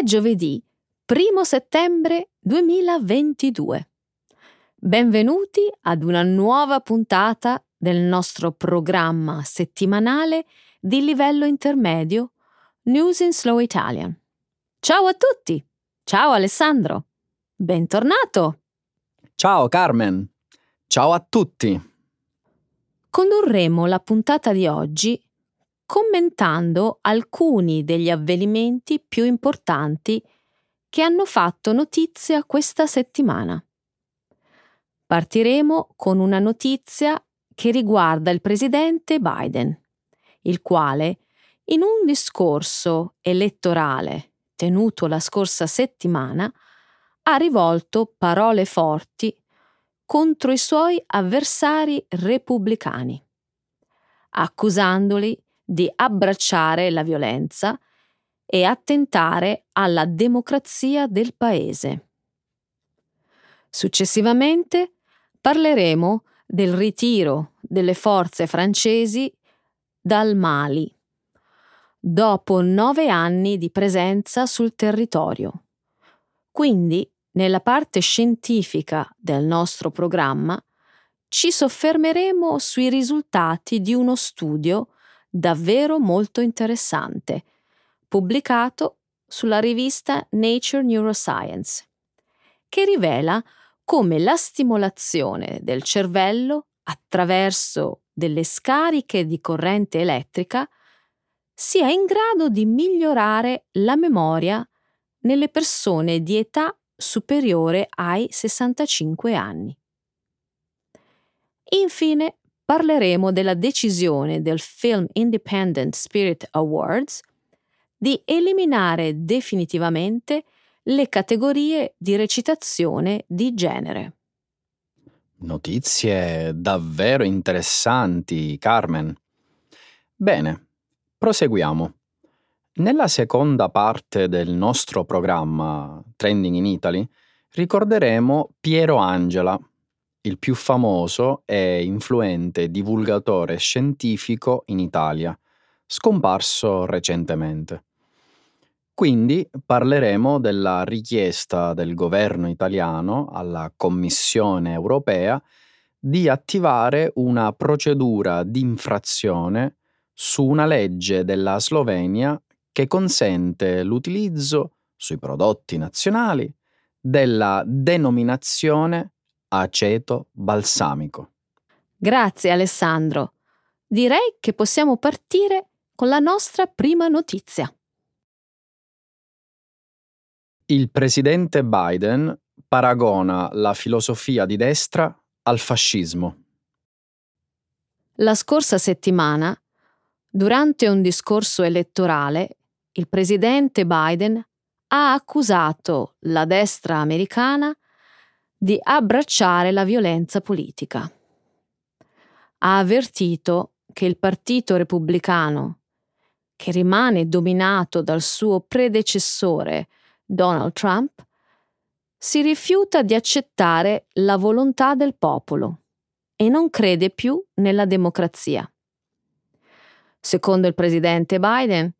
È giovedì 1 settembre 2022. Benvenuti ad una nuova puntata del nostro programma settimanale di livello intermedio News in Slow Italian. Ciao a tutti! Ciao Alessandro! Bentornato! Ciao Carmen! Ciao a tutti! Condurremo la puntata di oggi commentando alcuni degli avvenimenti più importanti che hanno fatto notizia questa settimana. Partiremo con una notizia che riguarda il presidente Biden, il quale, in un discorso elettorale tenuto la scorsa settimana, ha rivolto parole forti contro i suoi avversari repubblicani, accusandoli di abbracciare la violenza e attentare alla democrazia del paese. Successivamente parleremo del ritiro delle forze francesi dal Mali, dopo nove anni di presenza sul territorio. Quindi, nella parte scientifica del nostro programma, ci soffermeremo sui risultati di uno studio davvero molto interessante, pubblicato sulla rivista Nature Neuroscience, che rivela come la stimolazione del cervello attraverso delle scariche di corrente elettrica sia in grado di migliorare la memoria nelle persone di età superiore ai 65 anni. Infine, parleremo della decisione del Film Independent Spirit Awards di eliminare definitivamente le categorie di recitazione di genere. Notizie davvero interessanti, Carmen. Bene, proseguiamo. Nella seconda parte del nostro programma Trending in Italy ricorderemo Piero Angela, il più famoso e influente divulgatore scientifico in Italia, scomparso recentemente. Quindi parleremo della richiesta del governo italiano alla Commissione europea di attivare una procedura di infrazione su una legge della Slovenia che consente l'utilizzo sui prodotti nazionali della denominazione aceto balsamico. Grazie Alessandro. Direi che possiamo partire con la nostra prima notizia. Il presidente Biden paragona la filosofia di destra al fascismo. La scorsa settimana, durante un discorso elettorale, il presidente Biden ha accusato la destra americana di abbracciare la violenza politica. Ha avvertito che il Partito Repubblicano, che rimane dominato dal suo predecessore Donald Trump, si rifiuta di accettare la volontà del popolo e non crede più nella democrazia. Secondo il presidente Biden,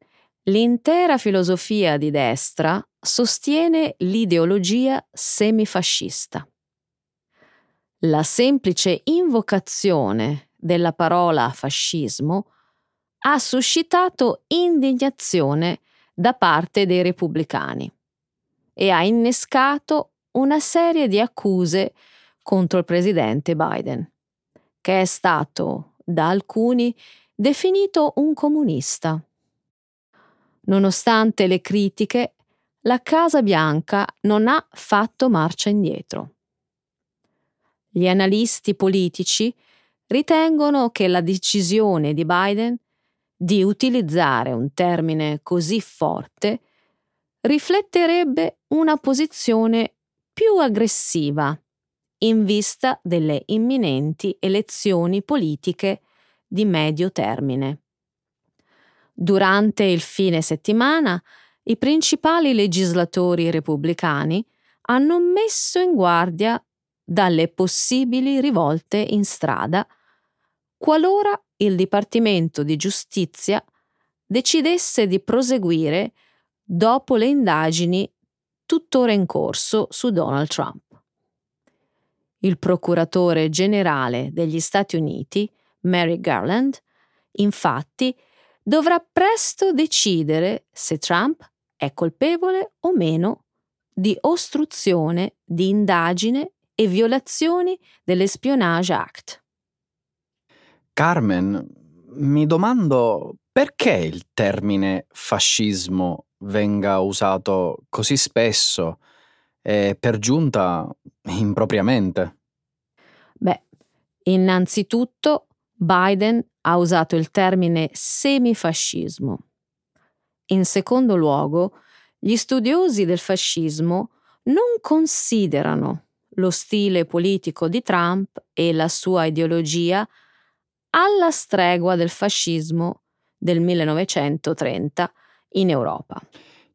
l'intera filosofia di destra sostiene l'ideologia semifascista. La semplice invocazione della parola fascismo ha suscitato indignazione da parte dei repubblicani e ha innescato una serie di accuse contro il presidente Biden, che è stato da alcuni definito un comunista. Nonostante le critiche, la Casa Bianca non ha fatto marcia indietro. Gli analisti politici ritengono che la decisione di Biden di utilizzare un termine così forte rifletterebbe una posizione più aggressiva in vista delle imminenti elezioni politiche di medio termine. Durante il fine settimana, i principali legislatori repubblicani hanno messo in guardia dalle possibili rivolte in strada qualora il Dipartimento di Giustizia decidesse di proseguire dopo le indagini tuttora in corso su Donald Trump. Il procuratore generale degli Stati Uniti, Mary Garland, infatti, dovrà presto decidere se Trump è colpevole o meno di ostruzione di indagine e violazioni dell'Espionage Act. Carmen, mi domando perché il termine fascismo venga usato così spesso e per giunta impropriamente. Beh, innanzitutto Biden ha usato il termine semifascismo. In secondo luogo, gli studiosi del fascismo non considerano lo stile politico di Trump e la sua ideologia alla stregua del fascismo del 1930 in Europa.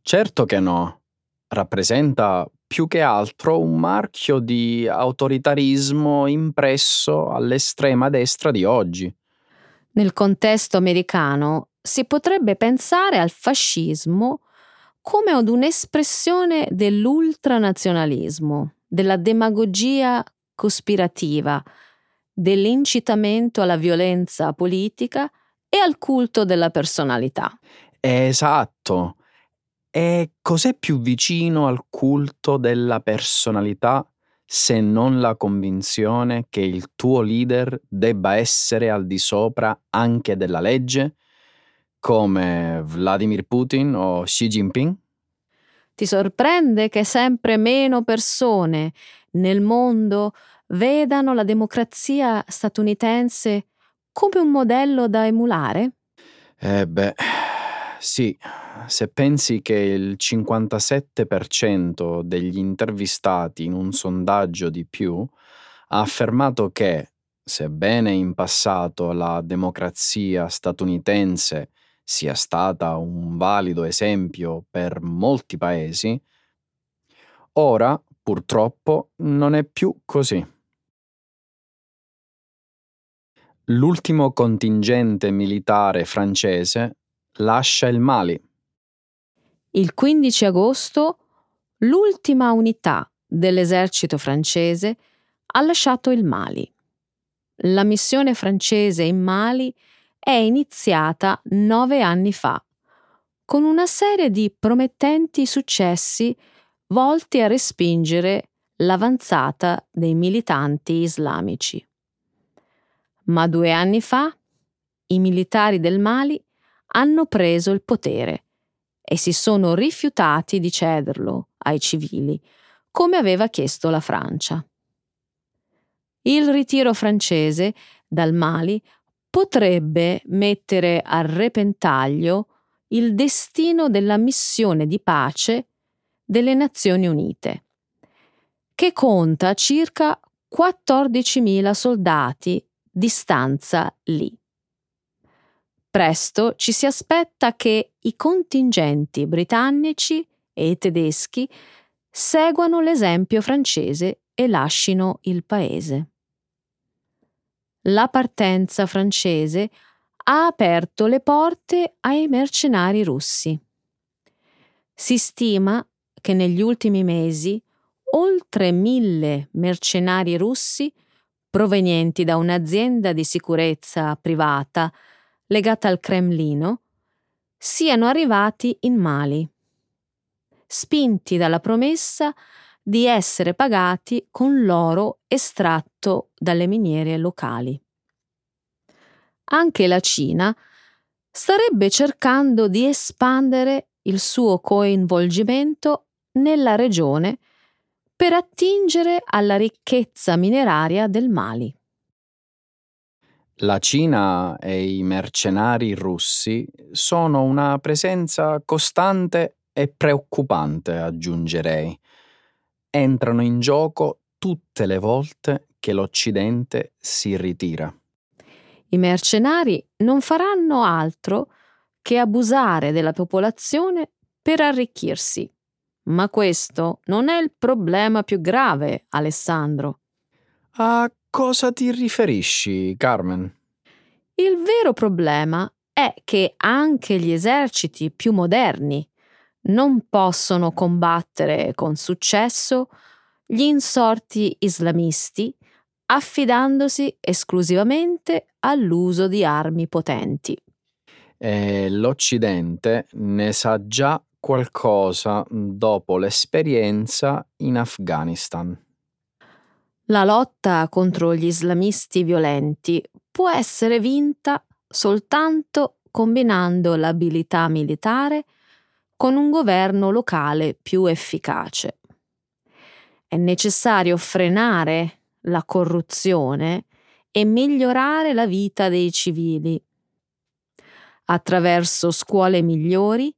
Certo che no. Rappresenta più che altro un marchio di autoritarismo impresso all'estrema destra di oggi. Nel contesto americano si potrebbe pensare al fascismo come ad un'espressione dell'ultranazionalismo, della demagogia cospirativa, dell'incitamento alla violenza politica e al culto della personalità. Esatto. E cos'è più vicino al culto della personalità se non la convinzione che il tuo leader debba essere al di sopra anche della legge, come Vladimir Putin o Xi Jinping? Ti sorprende che sempre meno persone nel mondo vedano la democrazia statunitense come un modello da emulare? Eh beh, sì, se pensi che il 57% degli intervistati in un sondaggio di più ha affermato che, sebbene in passato la democrazia statunitense sia stata un valido esempio per molti paesi, ora purtroppo non è più così. L'ultimo contingente militare francese lascia il Mali. Il 15 agosto l'ultima unità dell'esercito francese ha lasciato il Mali. La missione francese in Mali è iniziata nove anni fa, con una serie di promettenti successi volti a respingere l'avanzata dei militanti islamici. Ma due anni fa i militari del Mali hanno preso il potere e si sono rifiutati di cederlo ai civili, come aveva chiesto la Francia. Il ritiro francese dal Mali potrebbe mettere a repentaglio il destino della missione di pace delle Nazioni Unite, che conta circa 14.000 soldati di stanza lì. Presto ci si aspetta che i contingenti britannici e tedeschi seguano l'esempio francese e lascino il paese. La partenza francese ha aperto le porte ai mercenari russi. Si stima che negli ultimi mesi oltre mille mercenari russi provenienti da un'azienda di sicurezza privata legata al Cremlino, siano arrivati in Mali, spinti dalla promessa di essere pagati con l'oro estratto dalle miniere locali. Anche la Cina starebbe cercando di espandere il suo coinvolgimento nella regione per attingere alla ricchezza mineraria del Mali. La Cina e i mercenari russi sono una presenza costante e preoccupante, aggiungerei. Entrano in gioco tutte le volte che l'Occidente si ritira. I mercenari non faranno altro che abusare della popolazione per arricchirsi. Ma questo non è il problema più grave, Alessandro. A cosa ti riferisci, Carmen? Il vero problema è che anche gli eserciti più moderni non possono combattere con successo gli insorti islamisti affidandosi esclusivamente all'uso di armi potenti. E l'Occidente ne sa già qualcosa dopo l'esperienza in Afghanistan. La lotta contro gli islamisti violenti può essere vinta soltanto combinando l'abilità militare con un governo locale più efficace. È necessario frenare la corruzione e migliorare la vita dei civili attraverso scuole migliori,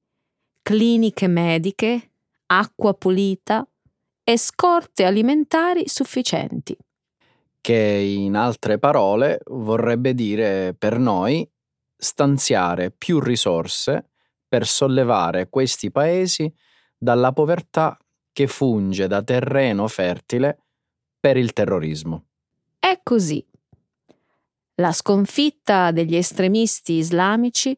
cliniche mediche, acqua pulita e scorte alimentari sufficienti. Che in altre parole vorrebbe dire per noi stanziare più risorse per sollevare questi paesi dalla povertà che funge da terreno fertile per il terrorismo. È così. La sconfitta degli estremisti islamici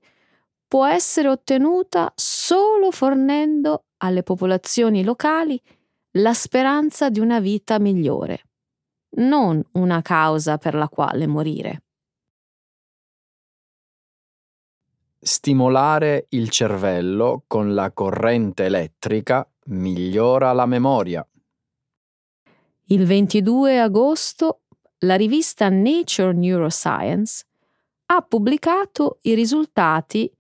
può essere ottenuta solo fornendo alle popolazioni locali la speranza di una vita migliore, non una causa per la quale morire. Stimolare il cervello con la corrente elettrica migliora la memoria. Il 22 agosto la rivista Nature Neuroscience ha pubblicato i risultati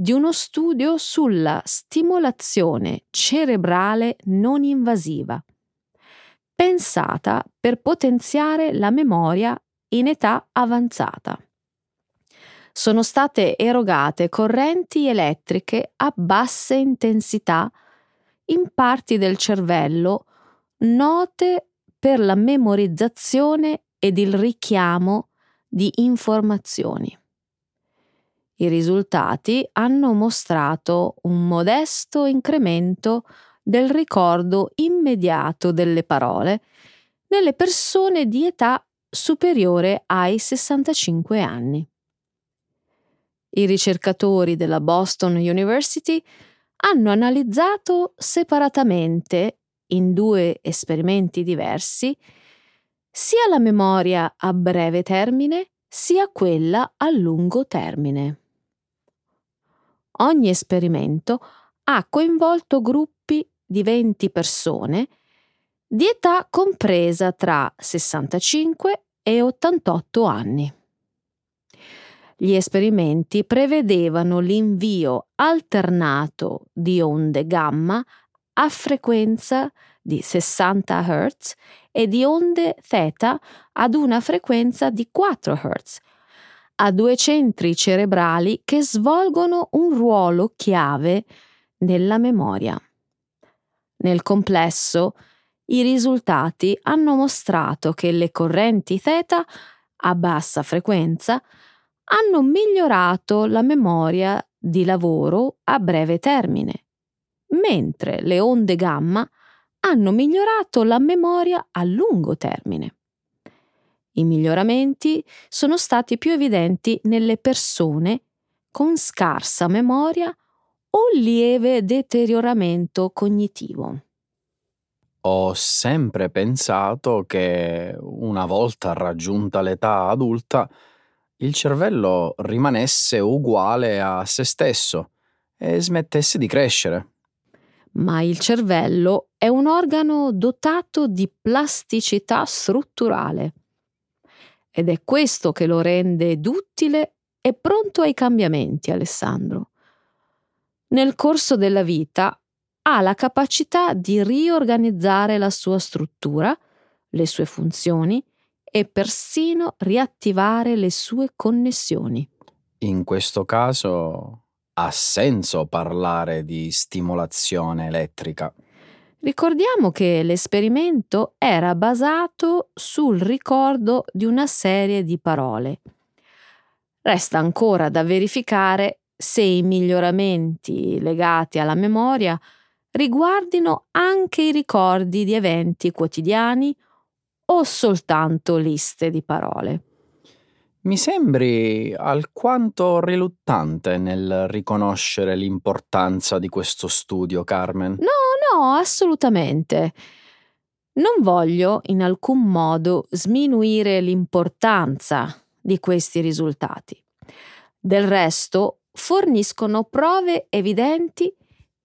di uno studio sulla stimolazione cerebrale non invasiva, pensata per potenziare la memoria in età avanzata sono state erogate correnti elettriche a bassa intensità in parti del cervello note per la memorizzazione ed il richiamo di informazioni. I risultati hanno mostrato un modesto incremento del ricordo immediato delle parole nelle persone di età superiore ai 65 anni. I ricercatori della Boston University hanno analizzato separatamente, in due esperimenti diversi, sia la memoria a breve termine sia quella a lungo termine. Ogni esperimento ha coinvolto gruppi di 20 persone di età compresa tra 65 e 88 anni. Gli esperimenti prevedevano l'invio alternato di onde gamma a frequenza di 60 Hz e di onde θ ad una frequenza di 4 Hz a due centri cerebrali che svolgono un ruolo chiave nella memoria. Nel complesso, i risultati hanno mostrato che le correnti θ a bassa frequenza hanno migliorato la memoria di lavoro a breve termine, mentre le onde gamma hanno migliorato la memoria a lungo termine. I miglioramenti sono stati più evidenti nelle persone con scarsa memoria o lieve deterioramento cognitivo. Ho sempre pensato che una volta raggiunta l'età adulta il cervello rimanesse uguale a se stesso e smettesse di crescere. Ma il cervello è un organo dotato di plasticità strutturale ed è questo che lo rende duttile e pronto ai cambiamenti, Alessandro. Nel corso della vita ha la capacità di riorganizzare la sua struttura, le sue funzioni e persino riattivare le sue connessioni. In questo caso ha senso parlare di stimolazione elettrica. Ricordiamo che l'esperimento era basato sul ricordo di una serie di parole. Resta ancora da verificare se i miglioramenti legati alla memoria riguardino anche i ricordi di eventi quotidiani o soltanto liste di parole? Mi sembri alquanto riluttante nel riconoscere l'importanza di questo studio, Carmen. No, no, assolutamente. Non voglio in alcun modo sminuire l'importanza di questi risultati. Del resto, forniscono prove evidenti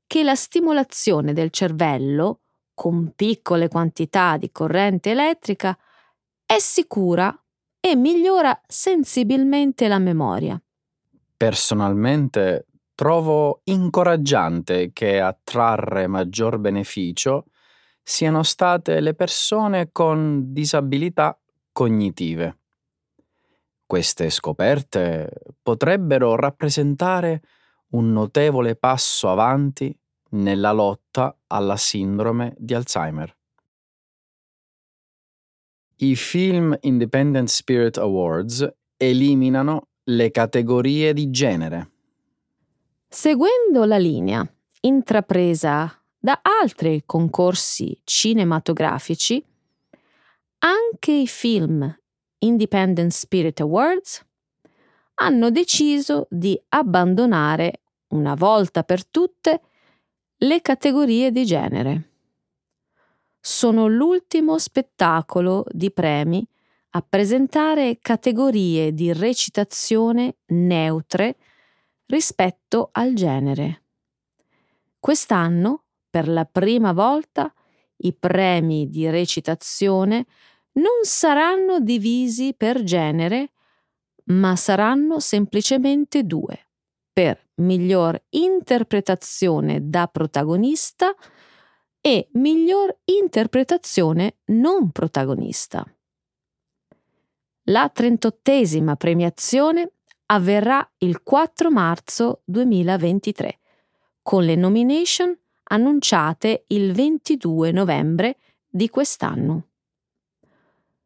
che la stimolazione del cervello con piccole quantità di corrente elettrica è sicura e migliora sensibilmente la memoria. Personalmente trovo incoraggiante che a trarre maggior beneficio siano state le persone con disabilità cognitive. Queste scoperte potrebbero rappresentare un notevole passo avanti nella lotta alla sindrome di Alzheimer. I Film Independent Spirit Awards eliminano le categorie di genere. Seguendo la linea intrapresa da altri concorsi cinematografici, anche i film Independent Spirit Awards hanno deciso di abbandonare una volta per tutte le categorie di genere sono l'ultimo spettacolo di premi a presentare categorie di recitazione neutre rispetto al genere. Quest'anno, per la prima volta, i premi di recitazione non saranno divisi per genere, ma saranno semplicemente due, per miglior interpretazione da protagonista e miglior interpretazione non protagonista. La 38esima premiazione avverrà il 4 marzo 2023, con le nomination annunciate il 22 novembre di quest'anno.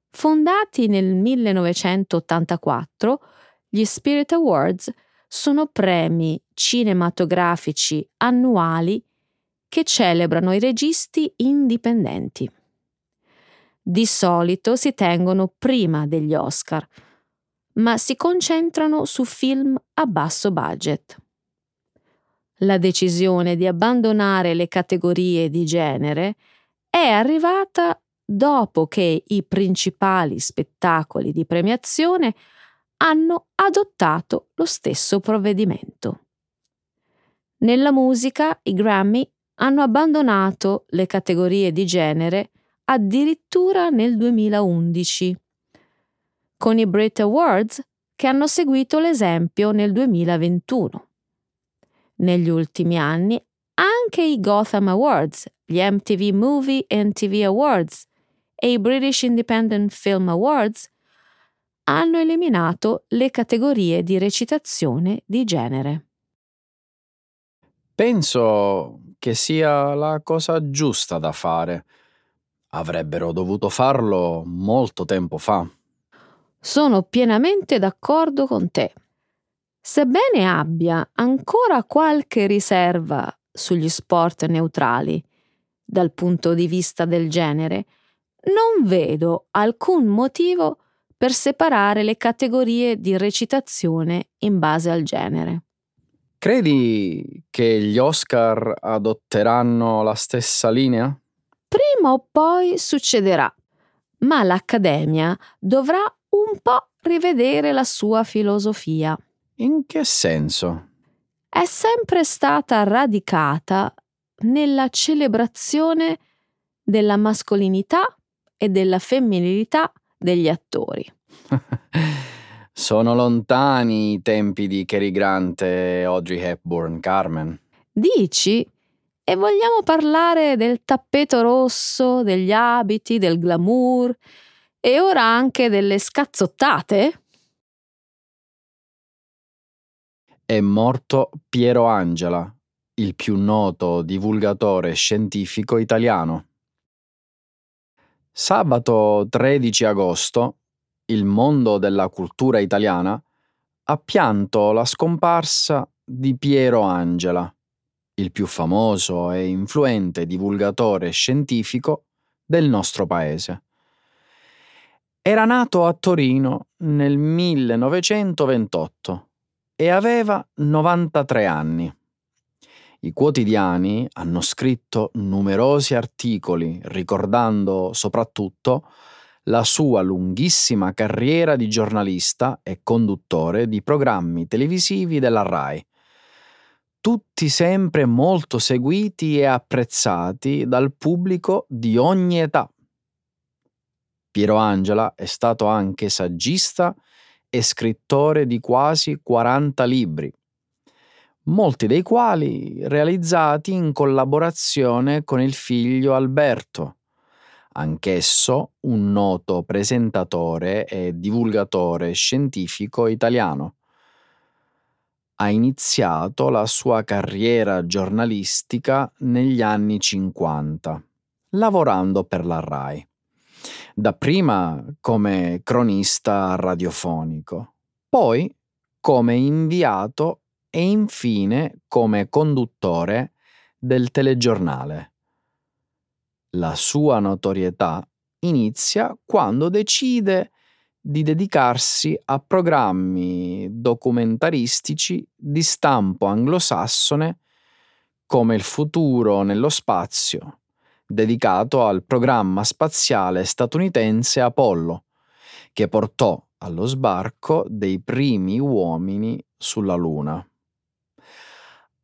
Fondati nel 1984, gli Spirit Awards sono premi cinematografici annuali che celebrano i registi indipendenti. Di solito si tengono prima degli Oscar, ma si concentrano su film a basso budget. La decisione di abbandonare le categorie di genere è arrivata dopo che i principali spettacoli di premiazione hanno adottato lo stesso provvedimento. Nella musica i Grammy hanno abbandonato le categorie di genere addirittura nel 2011, con i Brit Awards che hanno seguito l'esempio nel 2021. Negli ultimi anni anche i Gotham Awards, gli MTV Movie and TV Awards e i British Independent Film Awards hanno eliminato le categorie di recitazione di genere. Penso che sia la cosa giusta da fare. Avrebbero dovuto farlo molto tempo fa. Sono pienamente d'accordo con te. Sebbene abbia ancora qualche riserva sugli sport neutrali, dal punto di vista del genere, non vedo alcun motivo per separare le categorie di recitazione in base al genere. Credi che gli Oscar adotteranno la stessa linea? Prima o poi succederà, ma l'Accademia dovrà un po' rivedere la sua filosofia. In che senso? È sempre stata radicata nella celebrazione della mascolinità e della femminilità degli attori. Sono lontani i tempi di Cary Grant e Audrey Hepburn, Carmen. Dici? E vogliamo parlare del tappeto rosso, degli abiti, del glamour e ora anche delle scazzottate? È morto Piero Angela, il più noto divulgatore scientifico italiano. Sabato 13 agosto il mondo della cultura italiana ha pianto la scomparsa di Piero Angela, il più famoso e influente divulgatore scientifico del nostro paese. Era nato a Torino nel 1928 e aveva 93 anni. I quotidiani hanno scritto numerosi articoli ricordando soprattutto la sua lunghissima carriera di giornalista e conduttore di programmi televisivi della RAI, tutti sempre molto seguiti e apprezzati dal pubblico di ogni età. Piero Angela è stato anche saggista e scrittore di quasi 40 libri, molti dei quali realizzati in collaborazione con il figlio Alberto, anch'esso un noto presentatore e divulgatore scientifico italiano ha iniziato la sua carriera giornalistica negli anni 50, lavorando per la RAI. Dapprima come cronista radiofonico, poi come inviato e infine come conduttore del telegiornale. La sua notorietà inizia quando decide di dedicarsi a programmi documentaristici di stampo anglosassone come Il futuro nello spazio, dedicato al programma spaziale statunitense Apollo, che portò allo sbarco dei primi uomini sulla Luna.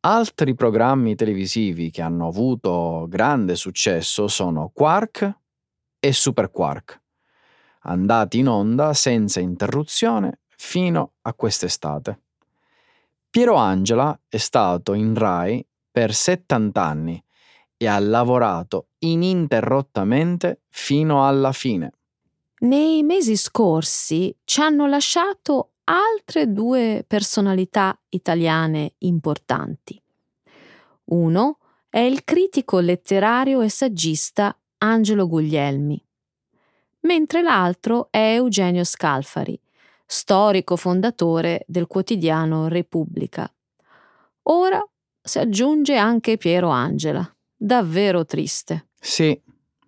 Altri programmi televisivi che hanno avuto grande successo sono Quark e Super Quark andati in onda senza interruzione fino a quest'estate. Piero Angela è stato in RAI per 70 anni e ha lavorato ininterrottamente fino alla fine. Nei mesi scorsi ci hanno lasciato altre due personalità italiane importanti. Uno è il critico letterario e saggista Angelo Guglielmi, mentre l'altro è Eugenio Scalfari, storico fondatore del quotidiano Repubblica. Ora si aggiunge anche Piero Angela. Davvero triste. Sì,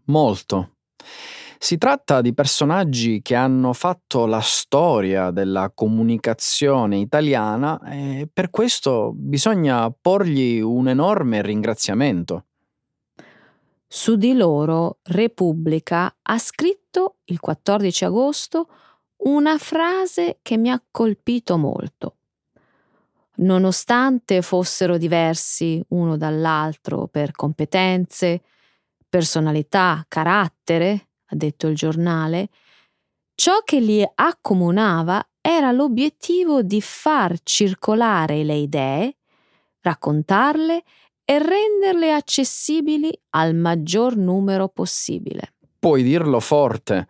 molto. Si tratta di personaggi che hanno fatto la storia della comunicazione italiana e per questo bisogna porgli un enorme ringraziamento. Su di loro Repubblica ha scritto il 14 agosto una frase che mi ha colpito molto. Nonostante fossero diversi uno dall'altro per competenze, personalità, carattere, ha detto il giornale, ciò che li accomunava era l'obiettivo di far circolare le idee, raccontarle e renderle accessibili al maggior numero possibile. Puoi dirlo forte.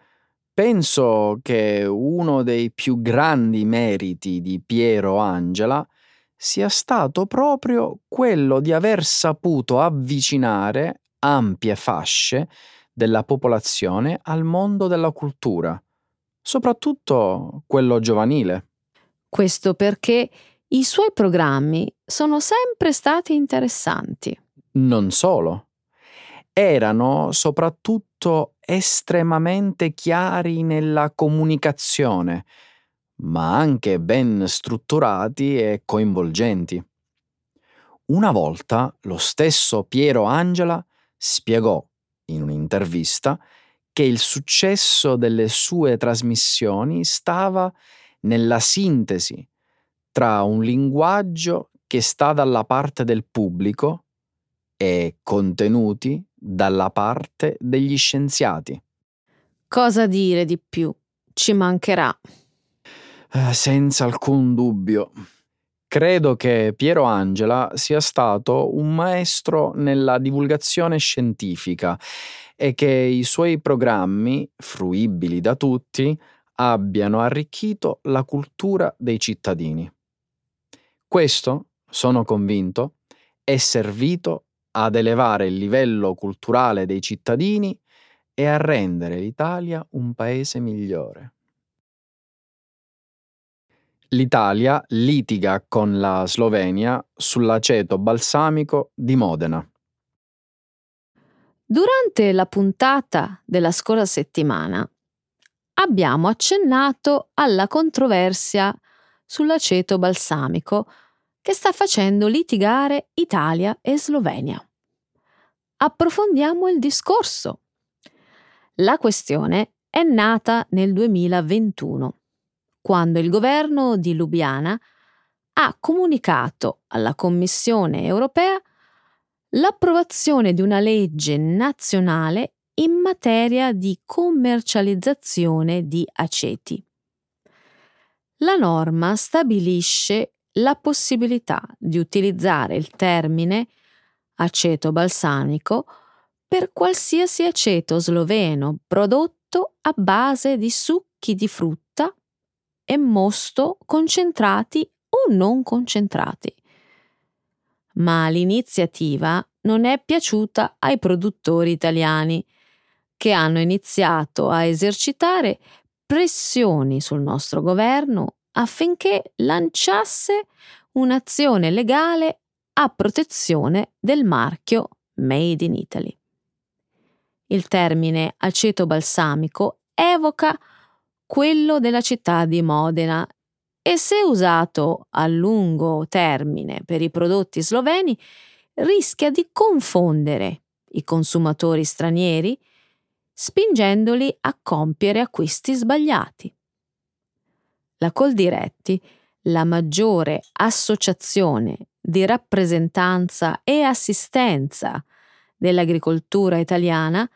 Penso che uno dei più grandi meriti di Piero Angela sia stato proprio quello di aver saputo avvicinare ampie fasce della popolazione al mondo della cultura, soprattutto quello giovanile. Questo perché i suoi programmi sono sempre stati interessanti. Non solo. Erano soprattutto estremamente chiari nella comunicazione, ma anche ben strutturati e coinvolgenti. Una volta lo stesso Piero Angela spiegò in un'intervista che il successo delle sue trasmissioni stava nella sintesi tra un linguaggio che sta dalla parte del pubblico e contenuti dalla parte degli scienziati. Cosa dire di più? Ci mancherà. Eh, senza alcun dubbio. Credo che Piero Angela sia stato un maestro nella divulgazione scientifica e che i suoi programmi, fruibili da tutti, abbiano arricchito la cultura dei cittadini. Questo, sono convinto, è servito ad elevare il livello culturale dei cittadini e a rendere l'Italia un paese migliore. L'Italia litiga con la Slovenia sull'aceto balsamico di Modena. Durante la puntata della scorsa settimana abbiamo accennato alla controversia sull'aceto balsamico che sta facendo litigare Italia e Slovenia. Approfondiamo il discorso. La questione è nata nel 2021, quando il governo di Lubiana ha comunicato alla Commissione europea l'approvazione di una legge nazionale in materia di commercializzazione di aceti. La norma stabilisce la possibilità di utilizzare il termine aceto balsamico per qualsiasi aceto sloveno prodotto a base di succhi di frutta e mosto concentrati o non concentrati. Ma l'iniziativa non è piaciuta ai produttori italiani, che hanno iniziato a esercitare pressioni sul nostro governo affinché lanciasse un'azione legale a protezione del marchio Made in Italy. Il termine aceto balsamico evoca quello della città di Modena e se usato a lungo termine per i prodotti sloveni rischia di confondere i consumatori stranieri spingendoli a compiere acquisti sbagliati. La Coldiretti, la maggiore associazione di rappresentanza e assistenza dell'agricoltura italiana,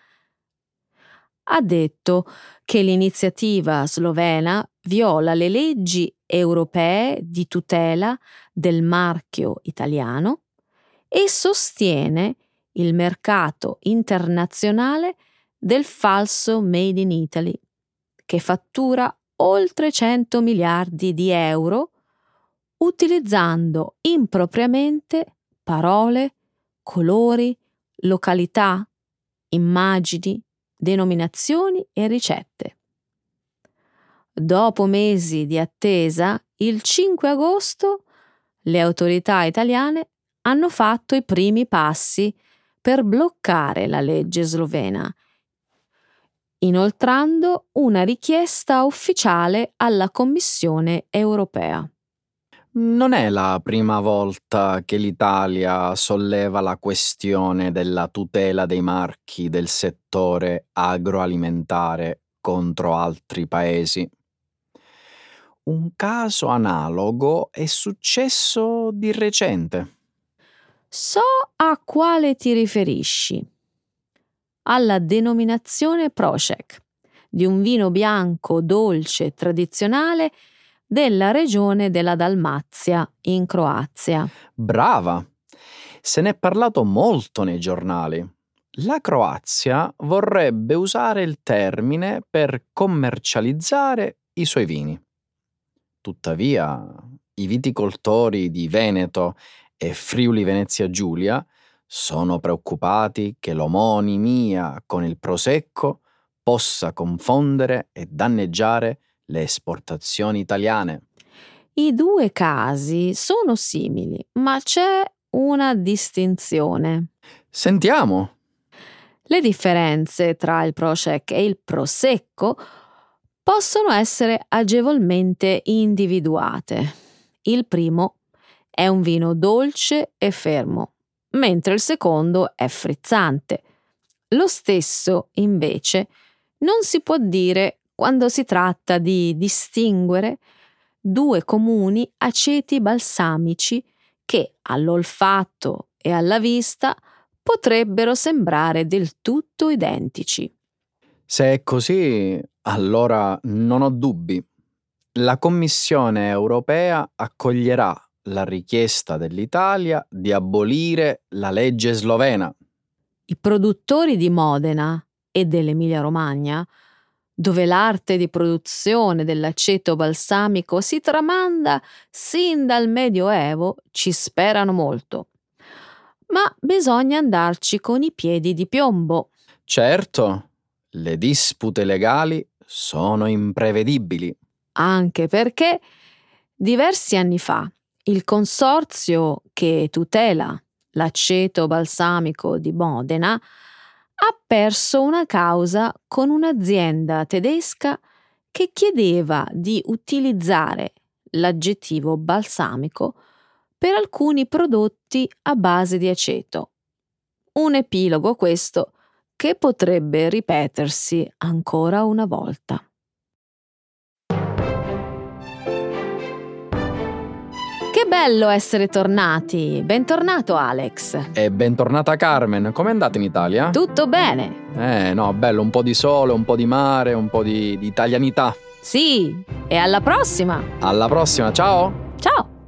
ha detto che l'iniziativa slovena viola le leggi europee di tutela del marchio italiano e sostiene il mercato internazionale del falso Made in Italy, che fattura oltre 100 miliardi di euro utilizzando impropriamente parole, colori, località, immagini, denominazioni e ricette. Dopo mesi di attesa, il 5 agosto le autorità italiane hanno fatto i primi passi per bloccare la legge slovena inoltrando una richiesta ufficiale alla Commissione europea. Non è la prima volta che l'Italia solleva la questione della tutela dei marchi del settore agroalimentare contro altri paesi. Un caso analogo è successo di recente. So a quale ti riferisci alla denominazione Prošek, di un vino bianco dolce tradizionale della regione della Dalmazia, in Croazia. Brava! Se n'è parlato molto nei giornali. La Croazia vorrebbe usare il termine per commercializzare i suoi vini. Tuttavia, i viticoltori di Veneto e Friuli Venezia Giulia sono preoccupati che l'omonimia con il prosecco possa confondere e danneggiare le esportazioni italiane. I due casi sono simili, ma c'è una distinzione. Sentiamo. Le differenze tra il Prosec e il Prosecco possono essere agevolmente individuate. Il primo è un vino dolce e fermo, mentre il secondo è frizzante. Lo stesso, invece, non si può dire quando si tratta di distinguere due comuni aceti balsamici che all'olfatto e alla vista potrebbero sembrare del tutto identici. Se è così, allora non ho dubbi. La Commissione europea accoglierà la richiesta dell'Italia di abolire la legge slovena. I produttori di Modena e dell'Emilia-Romagna, dove l'arte di produzione dell'aceto balsamico si tramanda sin dal Medioevo, ci sperano molto. Ma bisogna andarci con i piedi di piombo. Certo, le dispute legali sono imprevedibili. Anche perché diversi anni fa il consorzio che tutela l'aceto balsamico di Modena ha perso una causa con un'azienda tedesca che chiedeva di utilizzare l'aggettivo balsamico per alcuni prodotti a base di aceto. Un epilogo questo che potrebbe ripetersi ancora una volta. Bello essere tornati! Bentornato Alex! E bentornata Carmen, com'è andata in Italia? Tutto bene! Eh no, bello, un po' di sole, un po' di mare, un po' di, di italianità. Sì, e alla prossima! Alla prossima, ciao! Ciao!